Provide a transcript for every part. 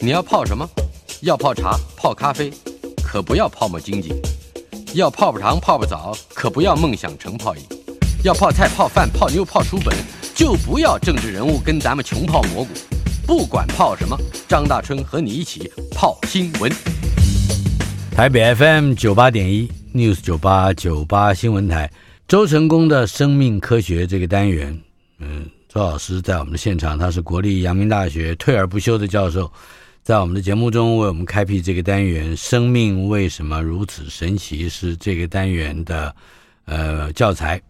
你要泡什么？要泡茶、泡咖啡，可不要泡沫经济；要泡泡糖、泡泡澡，可不要梦想成泡影；要泡菜、泡饭、泡妞、泡书本，就不要政治人物跟咱们穷泡蘑菇。不管泡什么，张大春和你一起泡新闻。台北 FM 九八点一 News 九八九八新闻台，周成功的生命科学这个单元，嗯，周老师在我们的现场，他是国立阳明大学退而不休的教授。在我们的节目中，为我们开辟这个单元“生命为什么如此神奇”是这个单元的呃教材。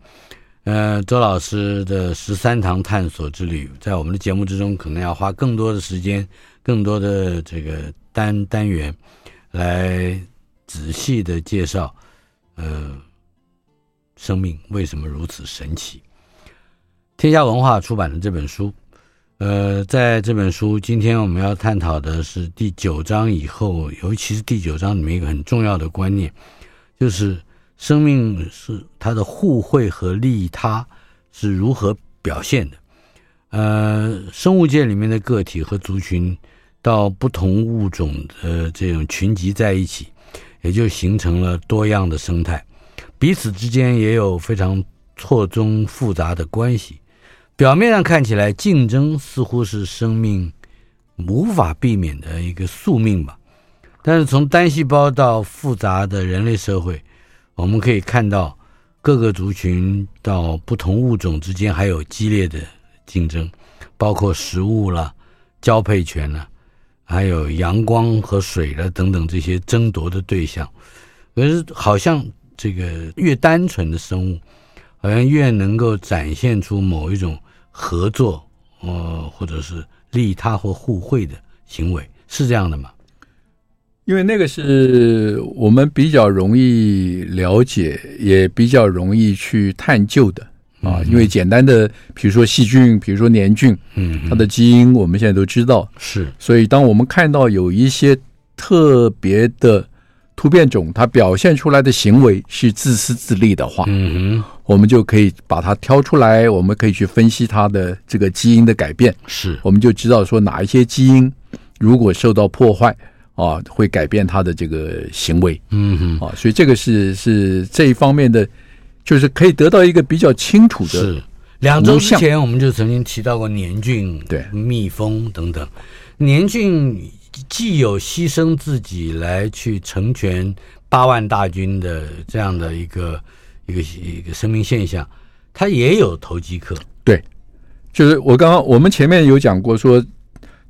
呃，周老师的十三堂探索之旅，在我们的节目之中，可能要花更多的时间、更多的这个单单元来仔细的介绍。呃，生命为什么如此神奇？天下文化出版的这本书。呃，在这本书，今天我们要探讨的是第九章以后，尤其是第九章里面一个很重要的观念，就是生命是它的互惠和利他是如何表现的。呃，生物界里面的个体和族群到不同物种的这种群集在一起，也就形成了多样的生态，彼此之间也有非常错综复杂的关系。表面上看起来，竞争似乎是生命无法避免的一个宿命吧。但是从单细胞到复杂的人类社会，我们可以看到各个族群到不同物种之间还有激烈的竞争，包括食物了、交配权了，还有阳光和水了等等这些争夺的对象。可是好像这个越单纯的生物，好像越能够展现出某一种。合作，呃，或者是利他或互惠的行为，是这样的吗？因为那个是我们比较容易了解，也比较容易去探究的啊。因为简单的，比如说细菌，比如说黏菌，嗯，它的基因我们现在都知道，是。所以，当我们看到有一些特别的突变种，它表现出来的行为是自私自利的话，嗯哼。我们就可以把它挑出来，我们可以去分析它的这个基因的改变，是，我们就知道说哪一些基因如果受到破坏啊，会改变它的这个行为，嗯哼，啊，所以这个是是这一方面的，就是可以得到一个比较清楚的。是，两周之前我们就曾经提到过年菌、对。蜜蜂等等，年菌既有牺牲自己来去成全八万大军的这样的一个。一个一个生命现象，它也有投机客。对，就是我刚刚我们前面有讲过说，说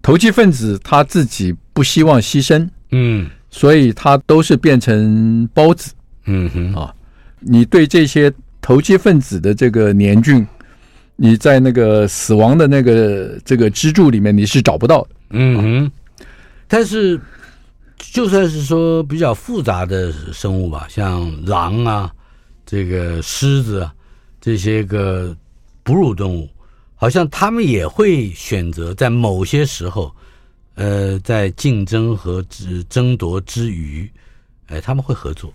投机分子他自己不希望牺牲，嗯，所以他都是变成孢子，嗯哼啊，你对这些投机分子的这个年菌，你在那个死亡的那个这个支柱里面你是找不到的，嗯哼，但是就算是说比较复杂的生物吧，像狼啊。这个狮子啊，这些个哺乳动物，好像他们也会选择在某些时候，呃，在竞争和之争夺之余，哎，他们会合作。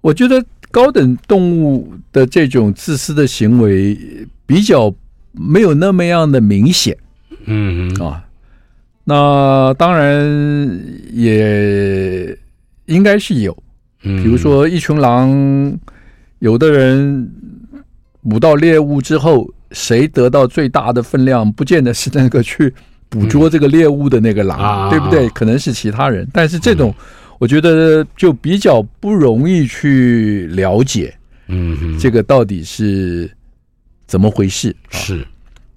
我觉得高等动物的这种自私的行为比较没有那么样的明显，嗯啊，那当然也应该是有。比如说，一群狼，有的人捕到猎物之后，谁得到最大的分量，不见得是那个去捕捉这个猎物的那个狼，对不对？可能是其他人。但是这种，我觉得就比较不容易去了解，嗯，这个到底是怎么回事？是。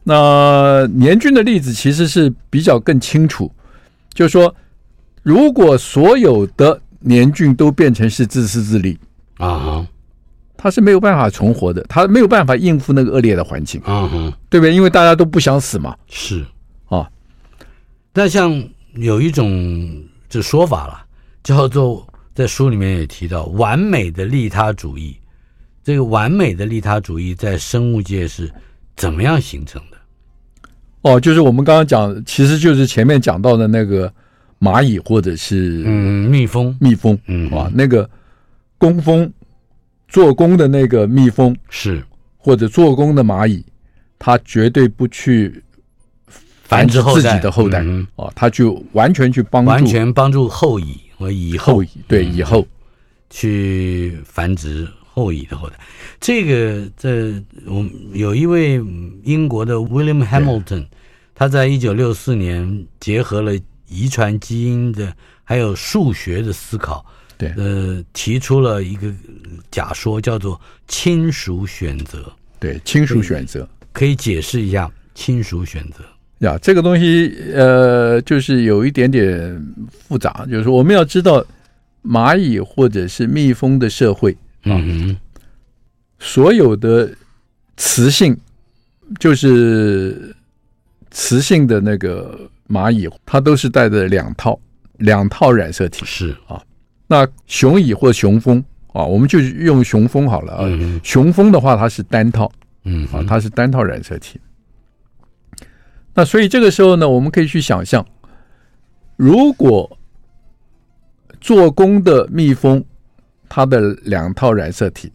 那年均的例子其实是比较更清楚，就是说，如果所有的黏菌都变成是自私自利啊，他是没有办法存活的，他没有办法应付那个恶劣的环境，啊，对不对？因为大家都不想死嘛。是啊，但像有一种这说法了，叫做在书里面也提到完美的利他主义。这个完美的利他主义在生物界是怎么样形成的？哦，就是我们刚刚讲，其实就是前面讲到的那个蚂蚁或者是嗯蜜蜂，蜜蜂，嗯。啊，那个工蜂。做工的那个蜜蜂是，或者做工的蚂蚁，它绝对不去繁殖自己的后代啊，它就完全去帮助，完全帮助后蚁和蚁后，对以后。去繁殖后蚁的后代。这个这我有一位英国的 William Hamilton，他在一九六四年结合了遗传基因的还有数学的思考。对，呃，提出了一个假说，叫做亲属选择。对，亲属选择可以解释一下亲属选择呀？这个东西，呃，就是有一点点复杂。就是说，我们要知道，蚂蚁或者是蜜蜂的社会啊，嗯，所有的雌性，就是雌性的那个蚂蚁，它都是带着两套两套染色体。是啊。那雄蚁或雄蜂啊，我们就用雄蜂好了啊。嗯、雄蜂的话，它是单套，嗯啊，它是单套染色体。那所以这个时候呢，我们可以去想象，如果做工的蜜蜂，它的两套染色体，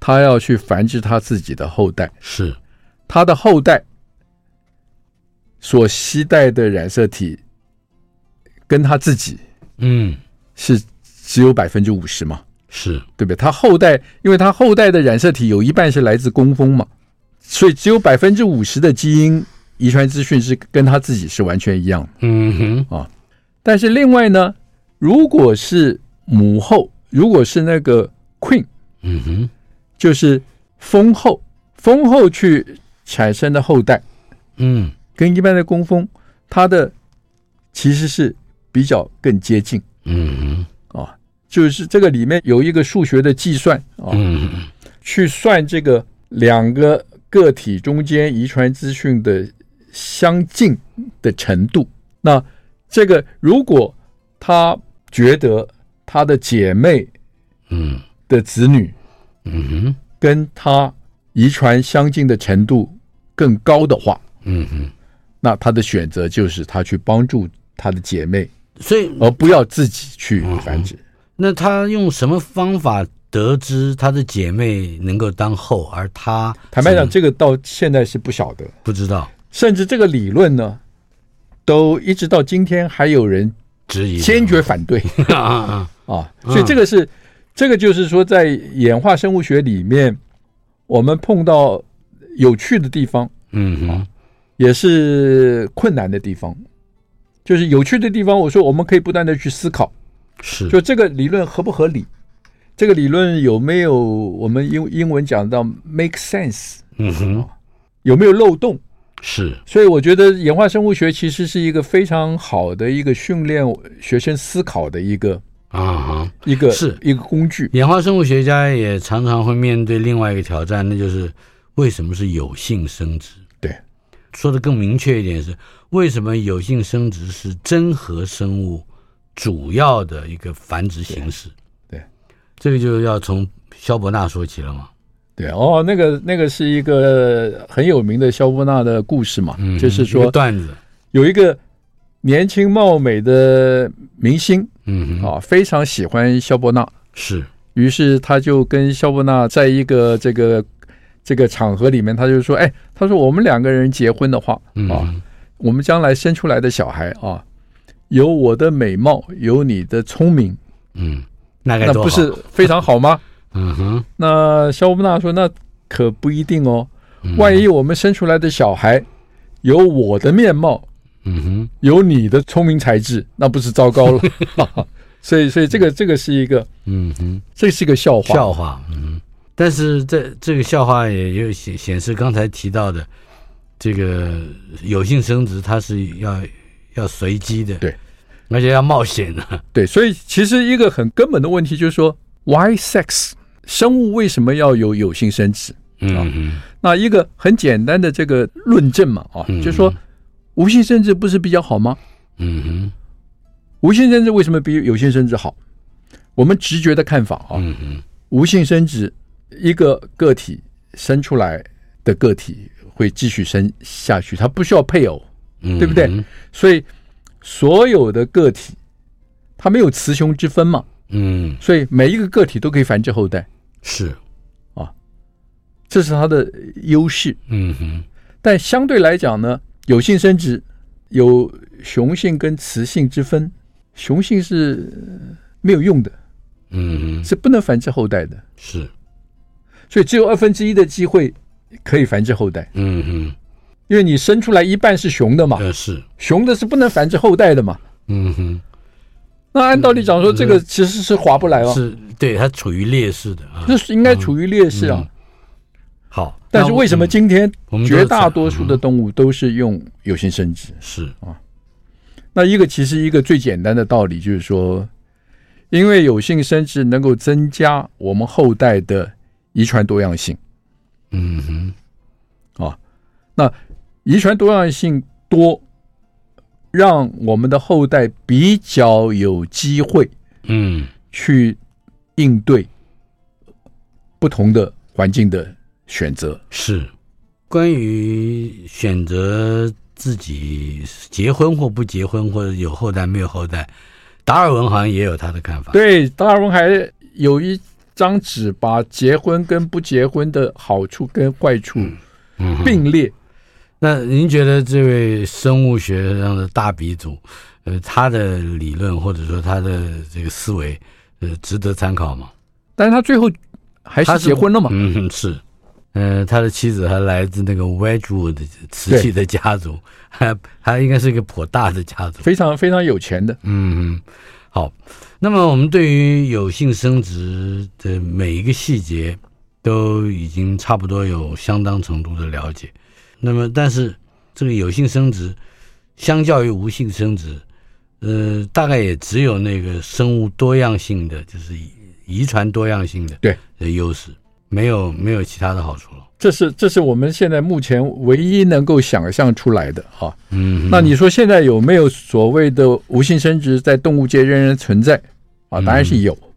它要去繁殖它自己的后代，是它的后代所携带的染色体跟他自己，嗯，是。只有百分之五十嘛，是对不对？他后代，因为他后代的染色体有一半是来自工蜂嘛，所以只有百分之五十的基因遗传资讯是跟他自己是完全一样的。嗯哼啊，但是另外呢，如果是母后，如果是那个 queen，嗯哼，就是蜂后，蜂后去产生的后代，嗯，跟一般的工蜂，它的其实是比较更接近。嗯啊。就是这个里面有一个数学的计算啊，去算这个两个个体中间遗传资讯的相近的程度。那这个如果他觉得他的姐妹嗯的子女嗯哼跟他遗传相近的程度更高的话，嗯哼，那他的选择就是他去帮助他的姐妹，所以而不要自己去繁殖。那他用什么方法得知他的姐妹能够当后，而他坦白讲，这个到现在是不晓得，不知道，甚至这个理论呢，都一直到今天还有人质疑，坚决反对。啊 啊！所以这个是这个就是说，在演化生物学里面，我们碰到有趣的地方，嗯哼，也是困难的地方，就是有趣的地方。我说我们可以不断的去思考。是，就这个理论合不合理？这个理论有没有我们英英文讲到 make sense？嗯哼，有没有漏洞？是，所以我觉得演化生物学其实是一个非常好的一个训练学生思考的一个啊，一个是一个工具。演化生物学家也常常会面对另外一个挑战，那就是为什么是有性生殖？对，说的更明确一点是，为什么有性生殖是真核生物？主要的一个繁殖形式，对，这个就要从萧伯纳说起了嘛。对哦，那个那个是一个很有名的萧伯纳的故事嘛，嗯、就是说段子，有一个年轻貌美的明星，嗯啊，非常喜欢萧伯纳，是，于是他就跟萧伯纳在一个这个这个场合里面，他就说，哎，他说我们两个人结婚的话，啊，我们将来生出来的小孩啊。有我的美貌，有你的聪明，嗯，那该那不是非常好吗？嗯哼，那肖伯纳说：“那可不一定哦，万一我们生出来的小孩有我的面貌，嗯哼，有你的聪明才智，那不是糟糕了？所以，所以这个这个是一个，嗯哼，这是一个笑话，笑话。嗯，但是这这个笑话也就显显示刚才提到的这个有性生殖，它是要。要随机的，对，而且要冒险的，对，所以其实一个很根本的问题就是说，why sex？生物为什么要有有性生殖？嗯嗯，那一个很简单的这个论证嘛，啊，就是说无性生殖不是比较好吗？嗯哼，无性生殖为什么比有性生殖好？我们直觉的看法啊，嗯哼，无性生殖一个个体生出来的个体会继续生下去，它不需要配偶，对不对？所以所有的个体它没有雌雄之分嘛，嗯，所以每一个个体都可以繁殖后代，是啊。这是它的优势，嗯哼。但相对来讲呢，有性生殖有雄性跟雌性之分，雄性是没有用的，嗯，是不能繁殖后代的，是。所以只有二分之一的机会可以繁殖后代，嗯哼。因为你生出来一半是雄的嘛，是。雄的是不能繁殖后代的嘛，嗯哼。那按道理讲说，这个其实是划不来哦，是对它处于劣势的啊，这是应该处于劣势啊。好，但是为什么今天绝大多数的动物都是用有性生殖？是。啊，那一个其实一个最简单的道理就是说，因为有性生殖能够增加我们后代的遗传多样性。嗯哼，啊，那遗传多样性多，让我们的后代比较有机会，嗯，去应对不同的环境的。选择是关于选择自己结婚或不结婚，或者有后代没有后代，达尔文好像也有他的看法。对，达尔文还有一张纸，把结婚跟不结婚的好处跟坏处并列。嗯嗯、那您觉得这位生物学上的大鼻祖，呃，他的理论或者说他的这个思维，呃，值得参考吗？但是他最后还是结婚了嘛？嗯，是。嗯、呃，他的妻子还来自那个 Wedgwood 瓷器的家族，还还应该是一个颇大的家族，非常非常有钱的。嗯，好。那么我们对于有性生殖的每一个细节都已经差不多有相当程度的了解。那么，但是这个有性生殖相较于无性生殖，呃，大概也只有那个生物多样性的，就是遗传多样性的对的优势。没有没有其他的好处了，这是这是我们现在目前唯一能够想象出来的啊。嗯，那你说现在有没有所谓的无性生殖在动物界仍然存在啊？当然是有，嗯、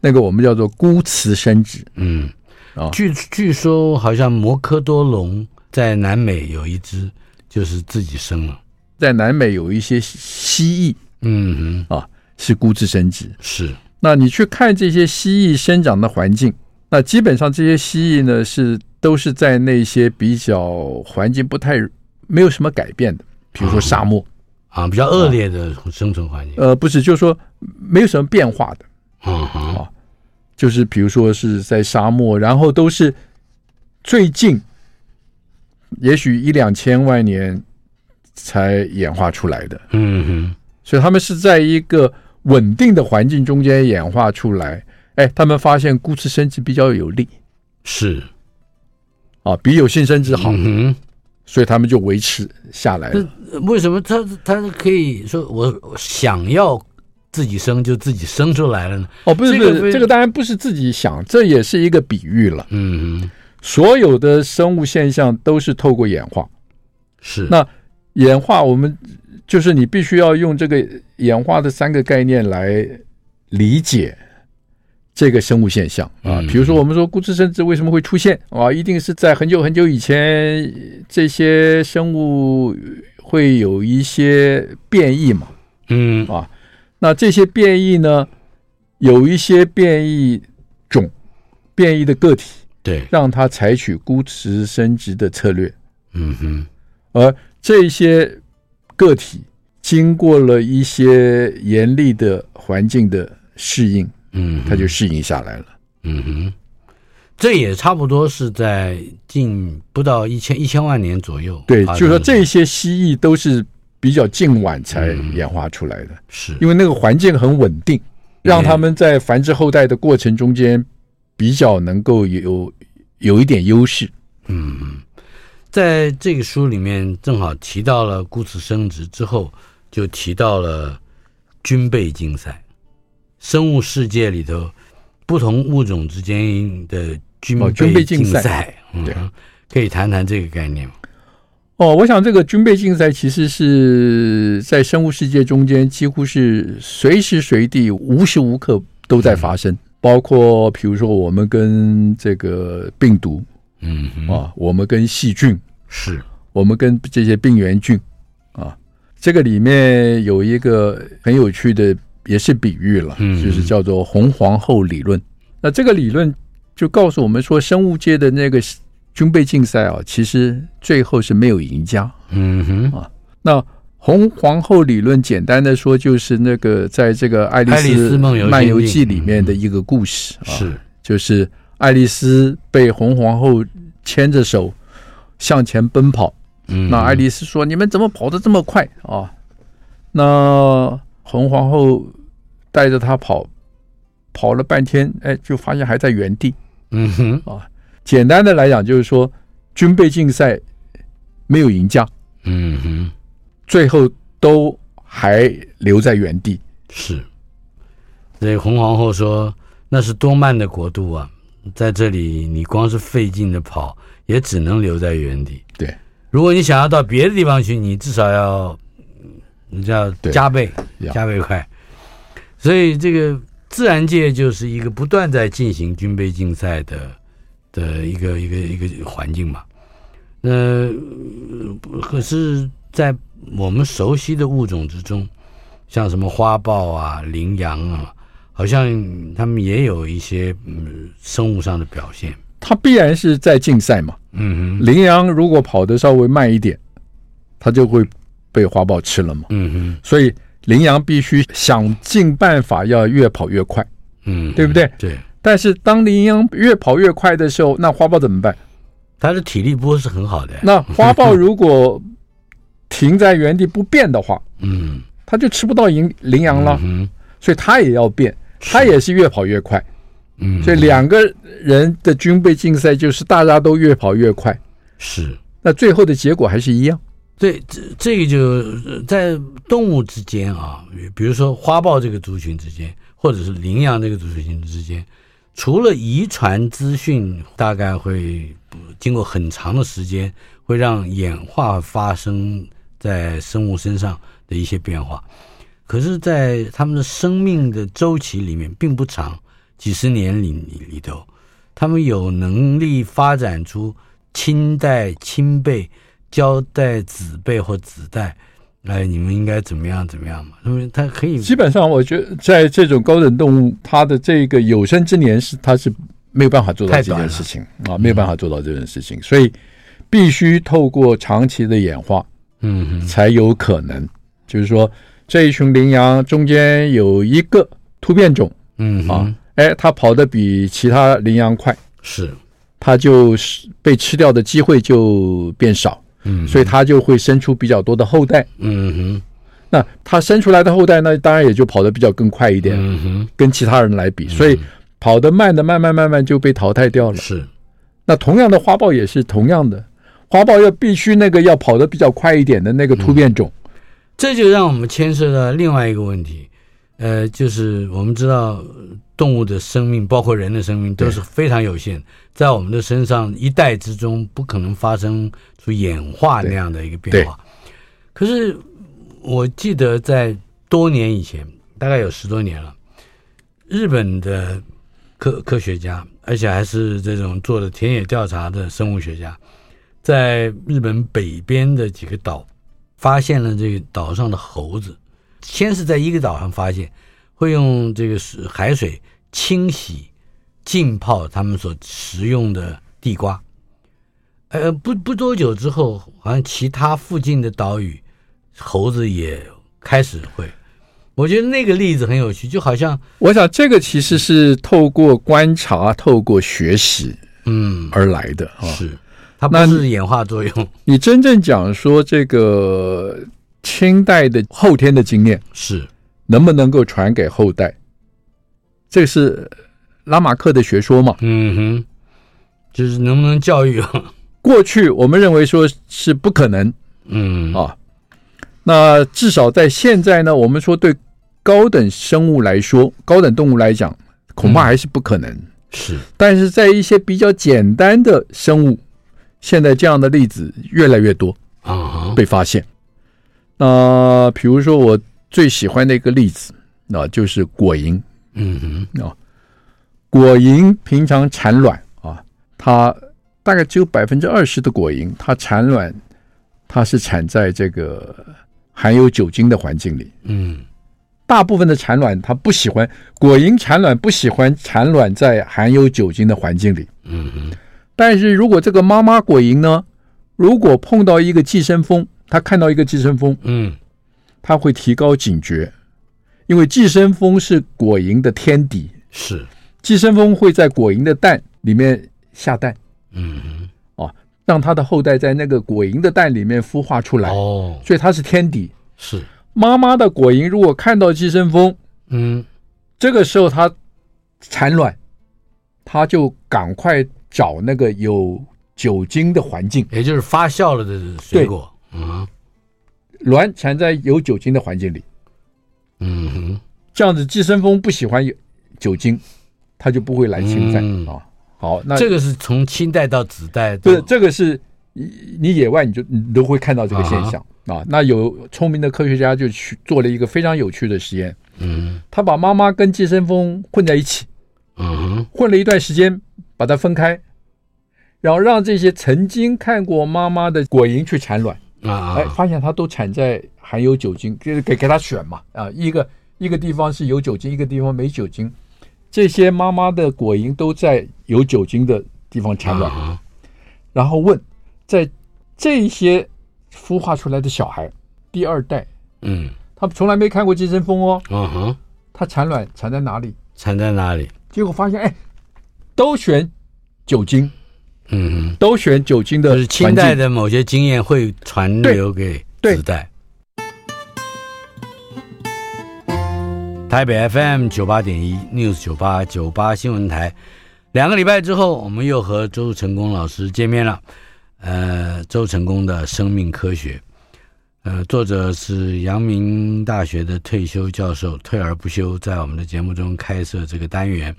那个我们叫做孤雌生殖。嗯啊，据据说好像摩科多龙在南美有一只就是自己生了，在南美有一些蜥蜴，嗯啊是孤雌生殖。是，那你去看这些蜥蜴生长的环境。那基本上这些蜥蜴呢，是都是在那些比较环境不太没有什么改变的，比如说沙漠啊，比较恶劣的生存环境。呃，不是，就是说没有什么变化的。啊啊，就是比如说是在沙漠，然后都是最近，也许一两千万年才演化出来的。嗯哼，所以他们是在一个稳定的环境中间演化出来。哎，他们发现孤雌生殖比较有利，是啊，比有性生殖好，嗯，所以他们就维持下来了。为什么他他可以说我想要自己生就自己生出来了呢？哦，不是不是，这个，这个当然不是自己想，这也是一个比喻了。嗯，所有的生物现象都是透过演化，是那演化，我们就是你必须要用这个演化的三个概念来理解。这个生物现象啊，比如说我们说孤雌生殖为什么会出现啊？一定是在很久很久以前，这些生物会有一些变异嘛，嗯啊，那这些变异呢，有一些变异种、变异的个体，对，让它采取孤雌生殖的策略，嗯哼，而这些个体经过了一些严厉的环境的适应。嗯，它就适应下来了。嗯哼，这也差不多是在近不到一千一千万年左右。对，就是说这些蜥蜴都是比较近晚才演化出来的，嗯、是因为那个环境很稳定，让他们在繁殖后代的过程中间比较能够有有一点优势。嗯，在这个书里面正好提到了孤雌生殖之后，就提到了军备竞赛。生物世界里头不同物种之间的军备竞赛，赛嗯、对，可以谈谈这个概念吗？哦，我想这个军备竞赛其实是在生物世界中间，几乎是随时随地、无时无刻都在发生。嗯、包括比如说，我们跟这个病毒，嗯啊，我们跟细菌，是我们跟这些病原菌啊，这个里面有一个很有趣的，也是比喻了，嗯，就是叫做红皇后理论。那这个理论就告诉我们说，生物界的那个。军备竞赛啊，其实最后是没有赢家。嗯哼啊，那红皇后理论简单的说，就是那个在这个《爱丽丝漫游记》里面的一个故事啊，是就是爱丽丝被红皇后牵着手向前奔跑。嗯，那爱丽丝说：“你们怎么跑得这么快啊？”那红皇后带着他跑，跑了半天，哎，就发现还在原地。嗯哼啊。简单的来讲，就是说，军备竞赛没有赢家，嗯哼，最后都还留在原地。是，所以红皇后说：“那是多慢的国度啊，在这里你光是费劲的跑，也只能留在原地。对，如果你想要到别的地方去，你至少要，你要加倍，加倍快。所以这个自然界就是一个不断在进行军备竞赛的。”的一个一个一个环境嘛，那可是，在我们熟悉的物种之中，像什么花豹啊、羚羊啊，好像他们也有一些嗯生物上的表现。它必然是在竞赛嘛。嗯哼，羚羊如果跑得稍微慢一点，它就会被花豹吃了嘛。嗯哼，所以羚羊必须想尽办法要越跑越快。嗯，对不对？对。但是当羚羊越跑越快的时候，那花豹怎么办？它的体力不是很好的。那花豹如果停在原地不变的话，嗯，它就吃不到羚羚羊了。嗯，所以它也要变，它也是越跑越快。嗯，所以两个人的军备竞赛就是大家都越跑越快。是，那最后的结果还是一样。对，这这个就在动物之间啊，比如说花豹这个族群之间，或者是羚羊这个族群之间。除了遗传资讯，大概会经过很长的时间，会让演化发生在生物身上的一些变化。可是，在他们的生命的周期里面并不长，几十年里里头，他们有能力发展出亲代、亲辈、交代子辈或子代。哎，你们应该怎么样怎么样嘛？那么他可以基本上，我觉得在这种高等动物，它的这个有生之年是它是没有办法做到这件事情啊，没有办法做到这件事情，所以必须透过长期的演化，嗯，才有可能。就是说，这一群羚羊中间有一个突变种，嗯啊，哎，它跑得比其他羚羊快，是，它就是被吃掉的机会就变少。嗯，所以它就会生出比较多的后代。嗯哼，那它生出来的后代呢，当然也就跑得比较更快一点。嗯哼，跟其他人来比，所以跑得慢的慢慢慢慢就被淘汰掉了。是，那同样的花豹也是同样的，花豹要必须那个要跑得比较快一点的那个突变种。这就让我们牵涉到另外一个问题，呃，就是我们知道动物的生命，包括人的生命都是非常有限，在我们的身上一代之中不可能发生。出演化那样的一个变化，可是我记得在多年以前，大概有十多年了，日本的科科学家，而且还是这种做的田野调查的生物学家，在日本北边的几个岛发现了这个岛上的猴子，先是在一个岛上发现，会用这个水海水清洗浸泡他们所食用的地瓜。呃，不不多久之后，好像其他附近的岛屿，猴子也开始会。我觉得那个例子很有趣，就好像我想这个其实是透过观察、透过学习，嗯，而来的啊。是，它不是演化作用。你真正讲说这个亲代的后天的经验是能不能够传给后代？这是拉马克的学说嘛？嗯哼，就是能不能教育啊？过去我们认为说是不可能，嗯啊，那至少在现在呢，我们说对高等生物来说，高等动物来讲，恐怕还是不可能。嗯、是，但是在一些比较简单的生物，现在这样的例子越来越多啊，被发现。那、呃、比如说我最喜欢的一个例子，那、呃、就是果蝇。嗯哼，啊、呃，果蝇平常产卵啊，它大概只有百分之二十的果蝇，它产卵，它是产在这个含有酒精的环境里。嗯，大部分的产卵它不喜欢果蝇产卵，不喜欢产卵在含有酒精的环境里。嗯哼，但是如果这个妈妈果蝇呢，如果碰到一个寄生蜂，他看到一个寄生蜂，嗯，他会提高警觉，因为寄生蜂是果蝇的天敌，是。寄生蜂会在果蝇的蛋里面下蛋，嗯，哦，让它的后代在那个果蝇的蛋里面孵化出来，哦，所以它是天敌，是。妈妈的果蝇如果看到寄生蜂，嗯，这个时候它产卵，它就赶快找那个有酒精的环境，也就是发酵了的水果。嗯，卵产在有酒精的环境里，嗯哼，这样子寄生蜂不喜欢有酒精，它就不会来侵犯。啊。好，那这个是从清代到子代，不是这个是你野外你就你都会看到这个现象。啊、哦。那有聪明的科学家就去做了一个非常有趣的实验，嗯，他把妈妈跟寄生蜂混在一起，嗯哼，混了一段时间，把它分开，然后让这些曾经看过妈妈的果蝇去产卵。啊，哎，发现它都产在含有酒精，给给给它选嘛，啊，一个一个地方是有酒精，一个地方没酒精，这些妈妈的果蝇都在有酒精的地方产卵，啊、然后问，在这些孵化出来的小孩，第二代，嗯，他从来没看过寄生蜂哦，嗯哼，它产卵产在哪里？产在哪里？结果发现，哎，都选酒精。嗯，都选酒精的，就是清代的某些经验会传留给子代。台北 FM 九八点一 News 九八九八新闻台，两个礼拜之后，我们又和周成功老师见面了。呃，周成功的生命科学，呃，作者是阳明大学的退休教授，退而不休，在我们的节目中开设这个单元。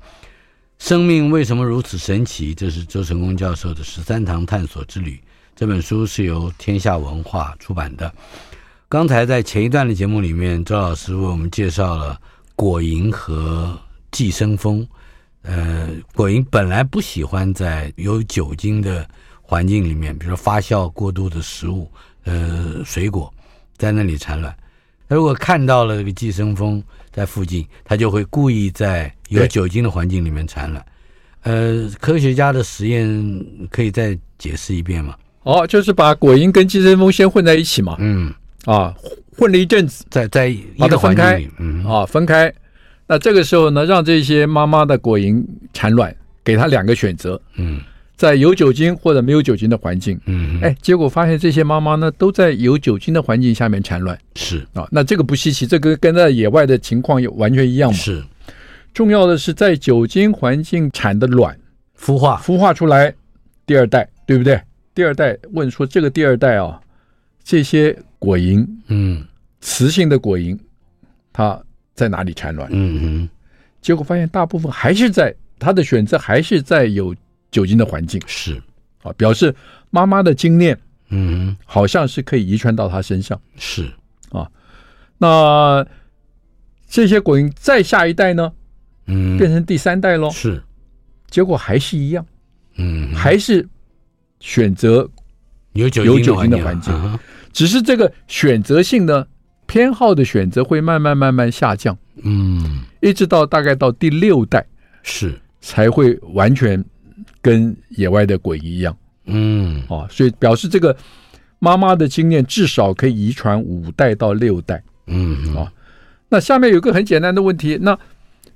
生命为什么如此神奇？这是周成功教授的十三堂探索之旅。这本书是由天下文化出版的。刚才在前一段的节目里面，周老师为我们介绍了果蝇和寄生蜂。呃，果蝇本来不喜欢在有酒精的环境里面，比如说发酵过度的食物，呃，水果在那里产卵。如果看到了这个寄生蜂在附近，他就会故意在有酒精的环境里面产卵。呃，科学家的实验可以再解释一遍吗？哦，就是把果蝇跟寄生蜂先混在一起嘛。嗯，啊，混了一阵子，在在一个环境里，嗯，啊，分开。那这个时候呢，让这些妈妈的果蝇产卵，给它两个选择。嗯。在有酒精或者没有酒精的环境，嗯，哎，结果发现这些妈妈呢都在有酒精的环境下面产卵，是啊，那这个不稀奇，这个跟在野外的情况也完全一样嘛。是，重要的是在酒精环境产的卵孵化，孵化出来第二代，对不对？第二代问说这个第二代啊，这些果蝇，嗯，雌性的果蝇，它在哪里产卵？嗯嗯，结果发现大部分还是在它的选择还是在有。酒精的环境。是。啊，表示妈妈的经验，嗯，好像是可以遗传到她身上，是。啊。那这些果蝇再下一代呢，嗯，变成第三代喽，是，结果还是一样，嗯，还是选择有酒有酒精的环境，只是这个选择性的偏好的选择会慢慢慢慢下降，嗯，一直到大概到第六代是。才会完全。跟野外的鬼一样，嗯，哦，所以表示这个妈妈的经验至少可以遗传五代到六代，嗯，啊、哦，那下面有个很简单的问题，那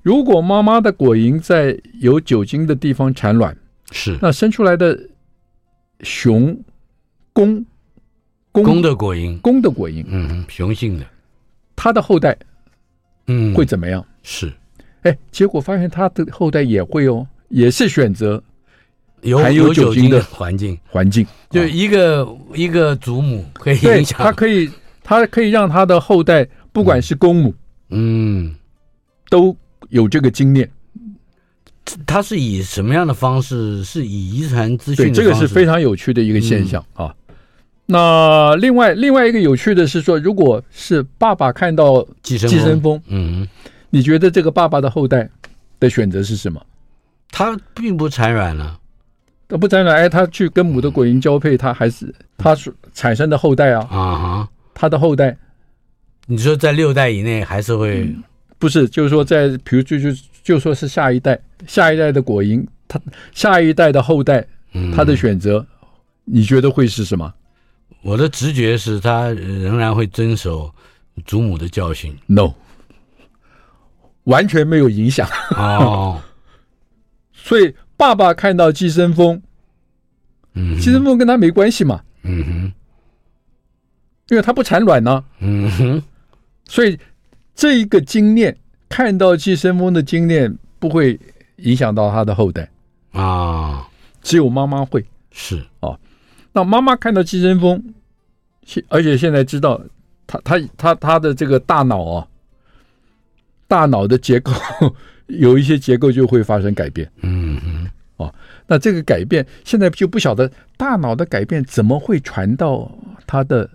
如果妈妈的果蝇在有酒精的地方产卵，是，那生出来的雄公公的果蝇，公的果蝇，嗯，雄性的，它的后代，嗯，会怎么样？是，哎，结果发现它的后代也会哦，也是选择。有含有酒精的环境，环境就一个、哦、一个祖母可以影响，它可以，它可以让它的后代，不管是公母，嗯，都有这个经验，它是以什么样的方式？是以遗传资讯？对，这个是非常有趣的一个现象、嗯、啊。那另外另外一个有趣的是说，如果是爸爸看到寄生寄生蜂，嗯，你觉得这个爸爸的后代的选择是什么？他并不产卵了、啊，他不产卵，哎，他去跟母的果蝇交配，他还是他所产生的后代啊啊哈，他的后代，你说在六代以内还是会？嗯不是，就是说在，比如就就就说是下一代，下一代的果蝇，他下一代的后代，他的选择，嗯、你觉得会是什么？我的直觉是他仍然会遵守祖母的教训。No，完全没有影响。哦，所以爸爸看到寄生蜂，嗯，寄生蜂跟他没关系嘛。嗯哼，因为他不产卵呢、啊。嗯哼，所以。这一个经验，看到寄生蜂的经验不会影响到他的后代啊，只有妈妈会是啊。那妈妈看到寄生蜂，现而且现在知道他他他他的这个大脑啊，大脑的结构有一些结构就会发生改变。嗯嗯哦，那这个改变现在就不晓得大脑的改变怎么会传到它的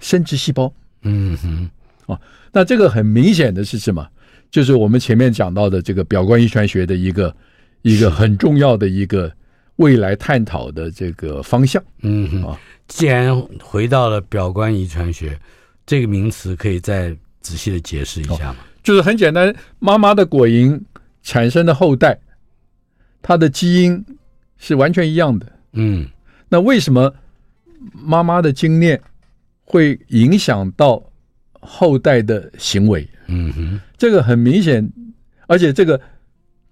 生殖细胞。嗯哼。哦，那这个很明显的是什么？就是我们前面讲到的这个表观遗传学的一个一个很重要的一个未来探讨的这个方向。嗯哼，啊，既然回到了表观遗传学这个名词，可以再仔细的解释一下吗？就是很简单，妈妈的果蝇产生的后代，它的基因是完全一样的。嗯，那为什么妈妈的经验会影响到？后代的行为，嗯哼，这个很明显，而且这个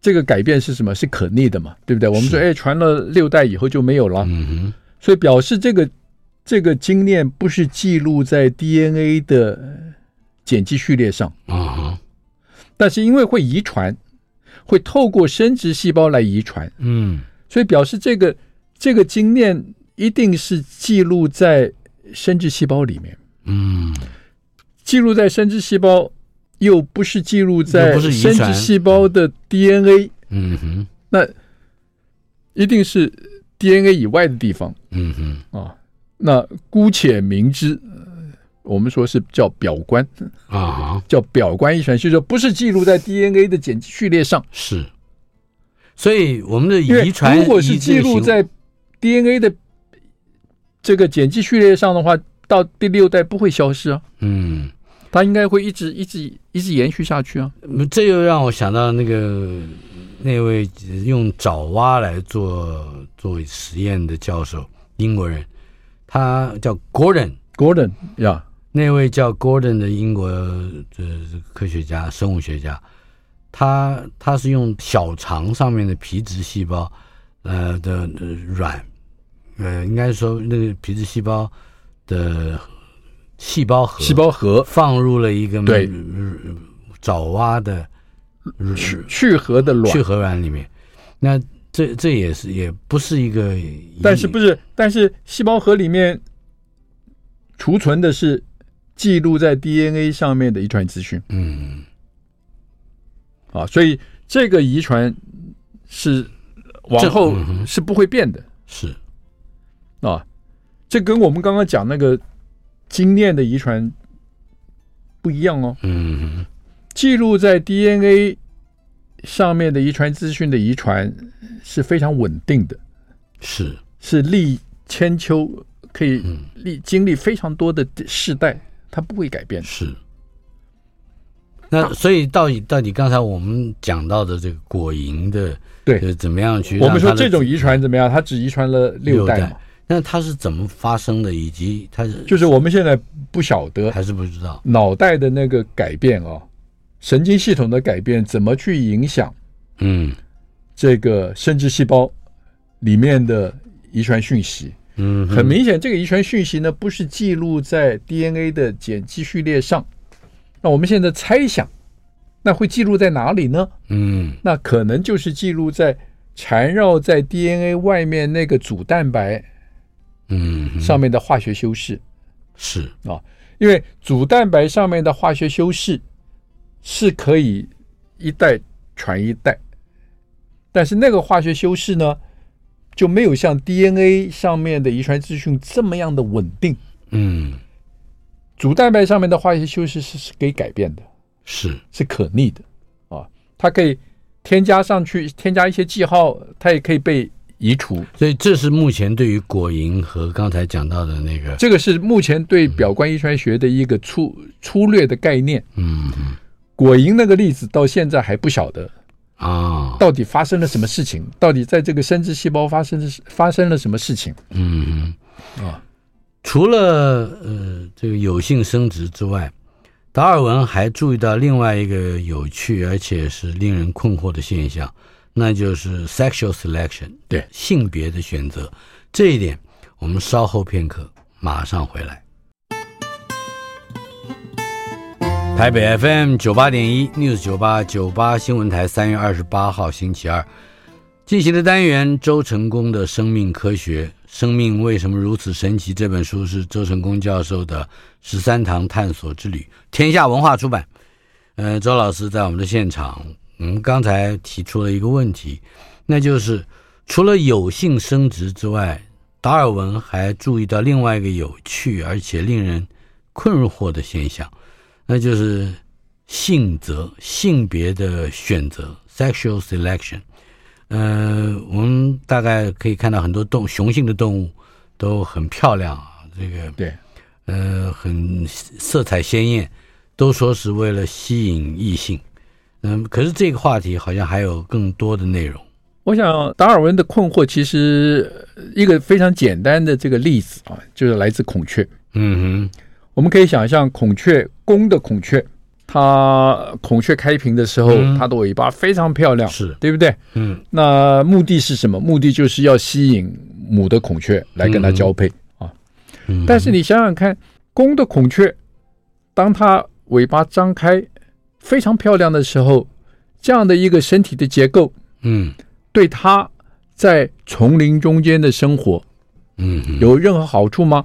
这个改变是什么？是可逆的嘛，对不对？我们说，哎，传了六代以后就没有了，嗯哼，所以表示这个这个经验不是记录在 DNA 的碱基序列上。啊，嗯，但是因为会遗传，会透过生殖细胞来遗传，嗯，所以表示这个这个经验一定是记录在生殖细胞里面，嗯。记录在生殖细胞，又不是记录在生殖细胞的 DNA，嗯哼，那一定是 DNA 以外的地方，嗯哼。啊，那姑且明之，我们说是叫表观啊，叫表观遗传，就是说不是记录在 DNA 的碱基序列上，是，所以我们的遗传如果是记录在 DNA 的这个碱基序列上的话。到第六代不会消失啊，嗯，它应该会一直一直一直延续下去啊。这又让我想到那个那位用爪哇来做做实验的教授，英国人，他叫 Gordon，Gordon 呀，那位叫 Gordon 的英国的科学家、生物学家，他他是用小肠上面的皮质细胞，呃的卵，呃，应该说那个皮质细胞。的细胞核，细胞核放入了一个对爪哇的去去核的卵，去核卵里面。那这这也是也不是一个，但是不是？但是细胞核里面储存的是记录在 DNA 上面的遗传资讯。嗯，啊，所以这个遗传是往后是不会变的，是。啊。这跟我们刚刚讲那个经验的遗传不一样哦。嗯，记录在 DNA 上面的遗传资讯的遗传是非常稳定的，是。是历千秋，可以历经历非常多的世代，它不会改变。是。那所以到底到底刚才我们讲到的这个果蝇的对怎么样去？我们说这种遗传怎么样？它只遗传了六代嘛。那它是怎么发生的？以及它是就是我们现在不晓得，还是不知道脑袋的那个改变哦，神经系统的改变怎么去影响？嗯，这个生殖细胞里面的遗传讯息，嗯，很明显，这个遗传讯息呢不是记录在 DNA 的碱基序列上。那我们现在猜想，那会记录在哪里呢？嗯，那可能就是记录在缠绕在 DNA 外面那个组蛋白。嗯，上面的化学修饰是啊，因为组蛋白上面的化学修饰是可以一代传一代，但是那个化学修饰呢，就没有像 DNA 上面的遗传资讯这么样的稳定。嗯，主蛋白上面的化学修饰是是可以改变的，是。是可逆的。啊，它可以添加上去，添加一些记号，它也可以被移除。所以这是目前对于果蝇和刚才讲到的那个，这个是目前对表观遗传学的一个粗粗略的概念。嗯，果蝇那个例子到现在还不晓得啊，到底发生了什么事情？到底在这个生殖细胞发生发生了什么事情？嗯啊。除了呃这个有性生殖之外，达尔文还注意到另外一个有趣而且是令人困惑的现象，那就是 sexual selection，对性别的选择。这一点我们稍后片刻马上回来。台北 FM 九八点一 News 九八九八新闻台三月二十八号星期二进行的单元周成功的生命科学。生命为什么如此神奇？这本书是周成功教授的十三堂探索之旅，天下文化出版。呃，周老师在我们的现场，我们刚才提出了一个问题，那就是除了有性生殖之外，达尔文还注意到另外一个有趣而且令人困惑的现象，那就是性择、性别的选择 （sexual selection）。呃，我们大概可以看到很多动雄性的动物都很漂亮啊，这个对，呃，很色彩鲜艳，都说是为了吸引异性。嗯，可是这个话题好像还有更多的内容。我想达尔文的困惑其实一个非常简单的这个例子啊，就是来自孔雀。嗯哼，我们可以想象孔雀，公的孔雀。它孔雀开屏的时候，嗯、它的尾巴非常漂亮，是对不对？嗯，那目的是什么？目的就是要吸引母的孔雀来跟它交配、嗯、啊。但是你想想看，公的孔雀，当它尾巴张开非常漂亮的时候，这样的一个身体的结构，嗯，对它在丛林中间的生活，嗯，有任何好处吗？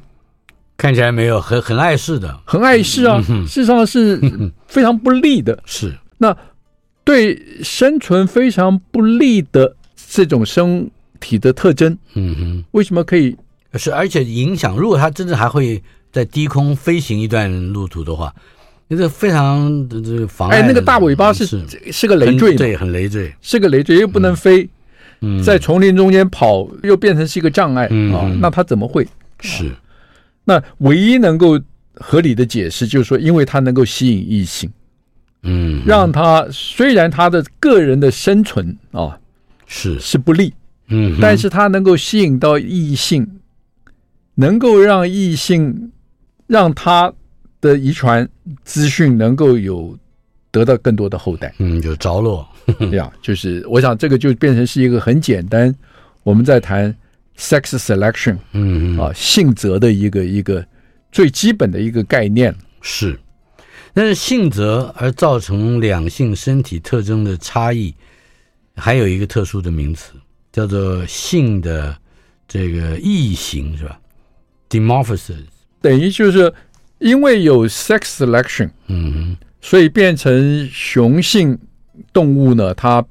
看起来没有很很碍事的，很碍事啊，嗯、事实上是非常不利的。是那对生存非常不利的这种身体的特征，嗯哼，为什么可以？是而且影响，如果它真正还会在低空飞行一段路途的话，那个非常的这个妨碍。哎，那个大尾巴是是，是个累赘，对，很累赘，是个累赘，又不能飞，嗯，在丛林中间跑又变成是一个障碍啊、那它怎么会？是。那唯一能够合理的解释就是说，因为它能够吸引异性，嗯，让他虽然他的个人的生存啊是。是不利，嗯，但是他能够吸引到异性，能够让异性让他的遗传资讯能够有得到更多的后代，嗯，有着落，这样就是我想这个就变成是一个很简单，我们在谈。Sex selection，嗯啊，性择的一个一个最基本的一个概念。是，但是性择而造成两性身体特征的差异，还有一个特殊的名词叫做性的这个异形是吧？Dimorphosis，等于就是因为有 sex selection，嗯，所以变成雄性动物呢，它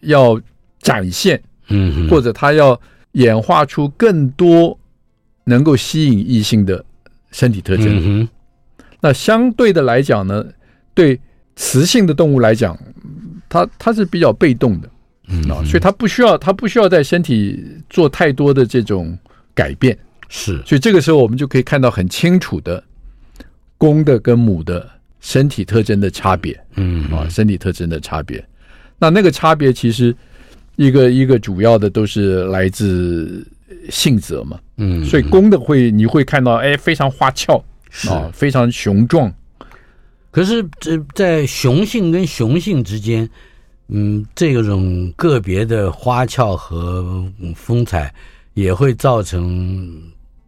要展现，嗯，或者它要。演化出更多能够吸引异性的身体特征。嗯、那相对的来讲呢，对雌性的动物来讲，它它是比较被动的，嗯，所以它不需要它不需要在身体做太多的这种改变。是，所以这个时候我们就可以看到很清楚的公的跟母的身体特征的差别。嗯啊，身体特征的差别。那那个差别其实。一个一个主要的都是来自性泽嘛，嗯，所以公的会你会看到，哎，非常花俏，是啊，非常雄壮。可是这在雄性跟雄性之间，嗯，这种个别的花俏和风采也会造成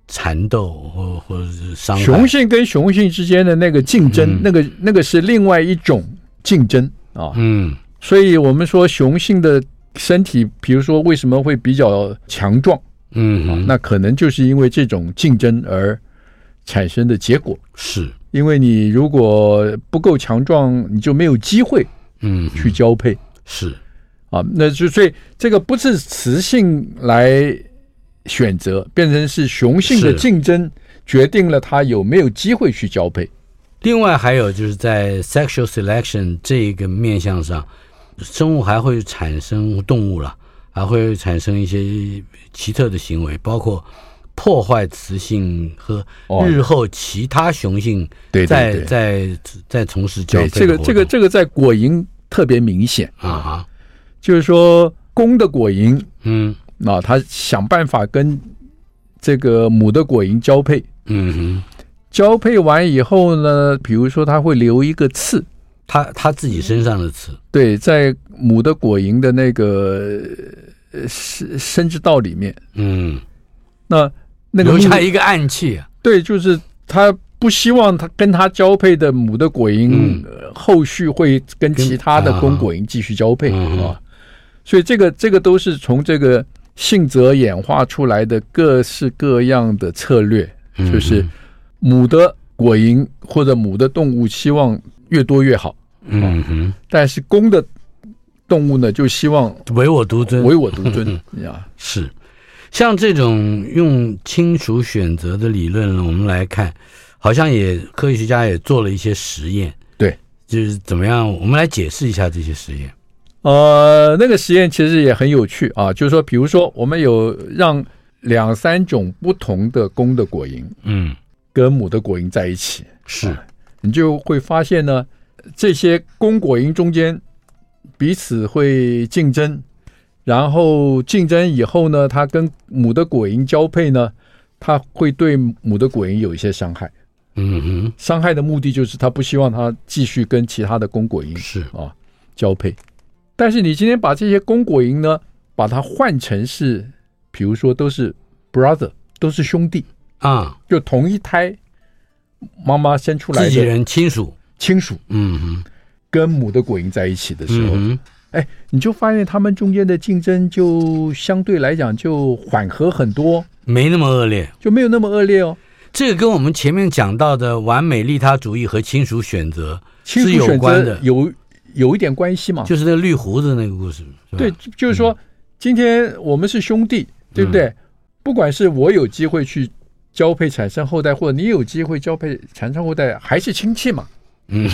缠斗或或者是伤害。雄性跟雄性之间的那个竞争，嗯、那个那个是另外一种竞争啊，嗯，所以我们说雄性的。身体，比如说为什么会比较强壮？嗯，那可能就是因为这种竞争而产生的结果。是，因为你如果不够强壮，你就没有机会，嗯，去交配。是，啊，那就所以这个不是雌性来选择，变成是雄性的竞争决定了它有没有机会去交配。另外还有就是在 sexual selection 这个面向上，生物还会产生动物了，还会产生一些奇特的行为，包括破坏雌性和日后其他雄性在在在从事交配。这个这个这个在果蝇特别明显。啊，就是说公的果蝇，嗯，那他想办法跟这个母的果蝇交配，嗯哼。交配完以后呢，比如说它会留一个刺，它它自己身上的刺，对，在母的果蝇的那个生生殖道里面，嗯，那那个留下一个暗器啊，对，就是他不希望他跟他交配的母的果蝇、嗯、后续会跟其他的公果蝇继续交配啊、嗯，所以这个这个都是从这个性择演化出来的各式各样的策略，就是。嗯母的果蝇或者母的动物希望越多越好，嗯哼，但是公的动物呢，就希望唯我独尊，唯我独尊呀。是，像这种用亲属选择的理论呢，我们来看，好像也科学家也做了一些实验，对，就是怎么样？我们来解释一下这些实验。呃，那个实验其实也很有趣啊，就是说，比如说，我们有让两三种不同的公的果蝇，嗯。跟母的果蝇在一起，是、啊、你就会发现呢，这些公果蝇中间彼此会竞争，然后竞争以后呢，它跟母的果蝇交配呢，它会对母的果蝇有一些伤害。嗯哼，伤害的目的就是它不希望它继续跟其他的公果蝇是啊交配。但是你今天把这些公果蝇呢，把它换成是，比如说都是 brother，都是兄弟。啊，就同一胎，妈妈生出来的自己人亲属，亲属，嗯哼，跟母的果蝇在一起的时候，嗯，哎，你就发现他们中间的竞争就相对来讲就缓和很多，没那么恶劣，就没有那么恶劣哦。这个跟我们前面讲到的完美利他主义和亲属选择是有关的，有有一点关系嘛，就是那个绿胡子那个故事，对，就是说，嗯，今天我们是兄弟，对不对？嗯，不管是我有机会去。交配产生后代，或者你有机会交配产生后代，还是亲戚嘛？嗯，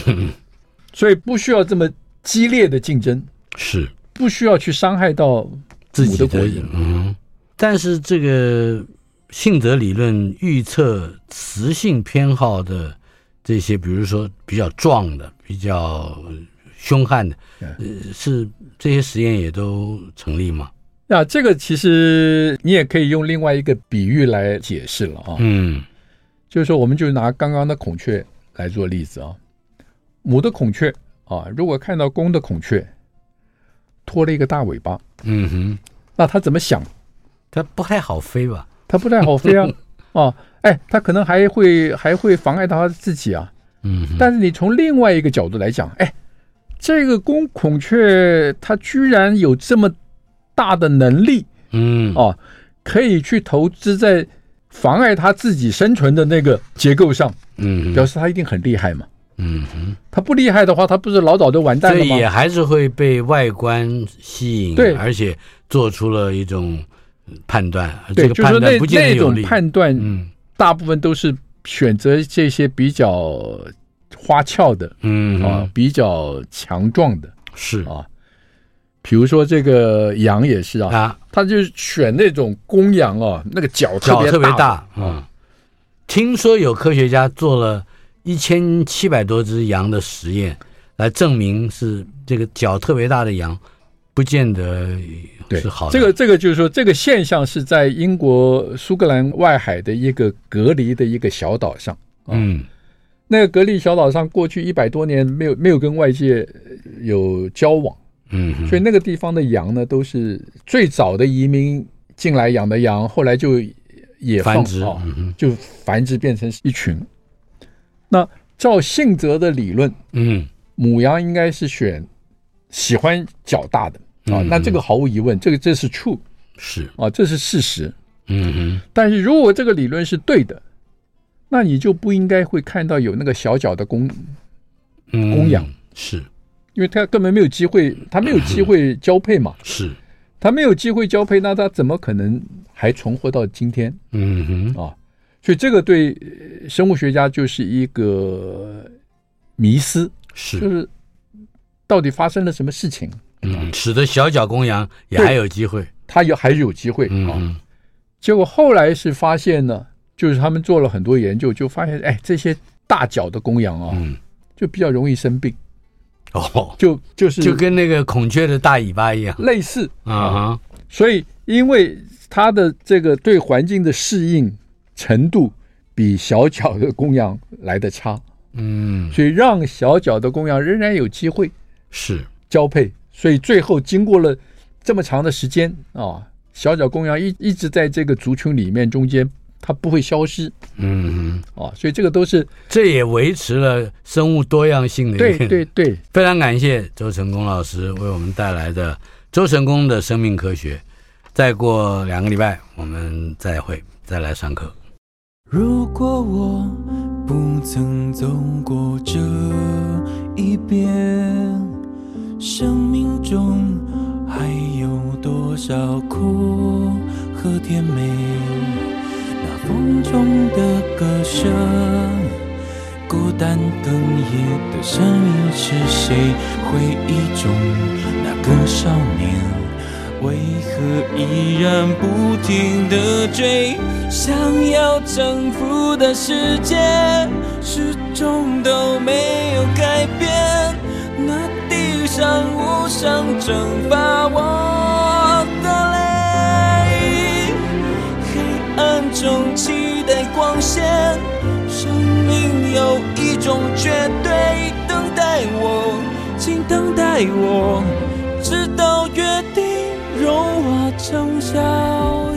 所以不需要这么激烈的竞争，是不需要去伤害到自己的国人。嗯，但是这个性择理论预测雌性偏好的这些，比如说比较壮的、比较凶悍的，呃，是这些实验也都成立吗？那这个其实你也可以用另外一个比喻来解释了啊，嗯，就是说，我们就拿刚刚的孔雀来做例子啊，母的孔雀啊，如果看到公的孔雀拖了一个大尾巴，嗯哼，那它怎么想？它不太好飞吧？它不太好飞啊，哦，哎，它可能还会还会妨碍到它自己啊，嗯，但是你从另外一个角度来讲，哎，这个公孔雀它居然有这么。大的能力，嗯，哦，可以去投资在妨碍他自己生存的那个结构上，嗯，表示他一定很厉害嘛，嗯哼，他不厉害的话，他不是老早就完蛋了吗？所以也还是会被外观吸引，对，而且做出了一种判断，对，就是那那种判断，嗯，大部分都是选择这些比较花俏的，嗯啊，比较强壮的，是。啊。比如说这个羊也是啊，啊，他就选那种公羊哦，那个脚特别特别大啊、嗯。听说有科学家做了一千七百多只羊的实验，来证明是这个脚特别大的羊不见得是好的。这个这个就是说，这个现象是在英国苏格兰外海的一个隔离的一个小岛上。嗯，那个隔离小岛上过去一百多年没有没有跟外界有交往。嗯，所以那个地方的羊呢，都是最早的移民进来养的羊，后来就也繁殖，就繁殖变成一群。那照信则的理论，嗯，母羊应该是选喜欢较大的啊，那这个毫无疑问，这个这是 true，是。啊，这是事实。嗯哼，但是如果这个理论是对的，那你就不应该会看到有那个小脚的公公羊，是。因为他根本没有机会，他没有机会 交配嘛。是，他没有机会交配，那他怎么可能还存活到今天？嗯哼，啊，所以这个对生物学家就是一个迷思，是，就是到底发生了什么事情？嗯，使得小脚公羊也还有机会，它有还是有机会啊。嗯结果后来是发现呢，就是他们做了很多研究，就发现，哎，这些大脚的公羊啊，嗯，就比较容易生病。哦，就就是就跟那个孔雀的大尾巴一样，类似啊。所以，因为它的这个对环境的适应程度比小脚的公羊来的差，嗯，所以让小脚的公羊仍然有机会是交配。所以最后经过了这么长的时间啊。小脚公羊一一直在这个族群里面中间，它不会消失。嗯嗯，哦，所以这个都是这也维持了生物多样性的一对对，非常感谢周成功老师为我们带来的周成功的生命科学。再过两个礼拜，我们再会，再来上课。如果我不曾走过这一边，生命中。还有多少苦和甜美？风中的歌声，孤单哽咽的声音是谁？回忆中那个少年，为何依然不停的追？想要征服的世界，始终都没有改变。那地。上无声蒸发我正期待光线，生命有一种绝对，等待我，请等待我，直到约定融化成笑。